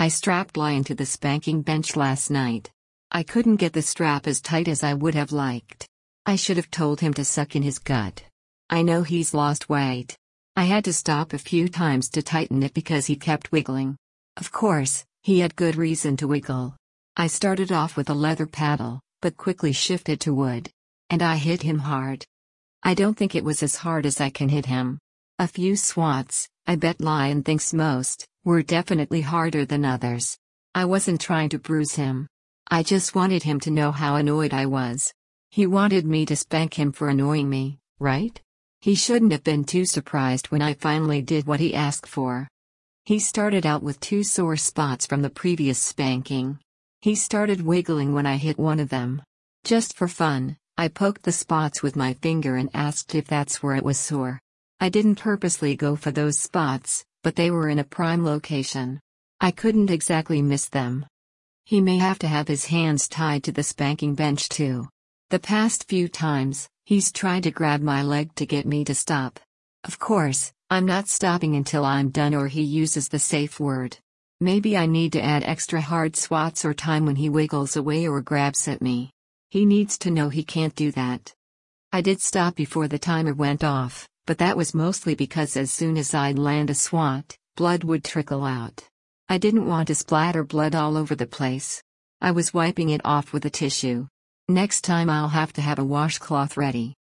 I strapped Lion to the spanking bench last night. I couldn't get the strap as tight as I would have liked. I should have told him to suck in his gut. I know he's lost weight. I had to stop a few times to tighten it because he kept wiggling. Of course, he had good reason to wiggle. I started off with a leather paddle, but quickly shifted to wood. And I hit him hard. I don't think it was as hard as I can hit him. A few swats, I bet Lion thinks most, were definitely harder than others. I wasn't trying to bruise him. I just wanted him to know how annoyed I was. He wanted me to spank him for annoying me, right? He shouldn't have been too surprised when I finally did what he asked for. He started out with two sore spots from the previous spanking. He started wiggling when I hit one of them. Just for fun, I poked the spots with my finger and asked if that's where it was sore. I didn't purposely go for those spots, but they were in a prime location. I couldn't exactly miss them. He may have to have his hands tied to the spanking bench too. The past few times, he's tried to grab my leg to get me to stop. Of course, I'm not stopping until I'm done or he uses the safe word. Maybe I need to add extra hard swats or time when he wiggles away or grabs at me. He needs to know he can't do that. I did stop before the timer went off, but that was mostly because as soon as I'd land a swat, blood would trickle out. I didn't want to splatter blood all over the place. I was wiping it off with a tissue. Next time I'll have to have a washcloth ready.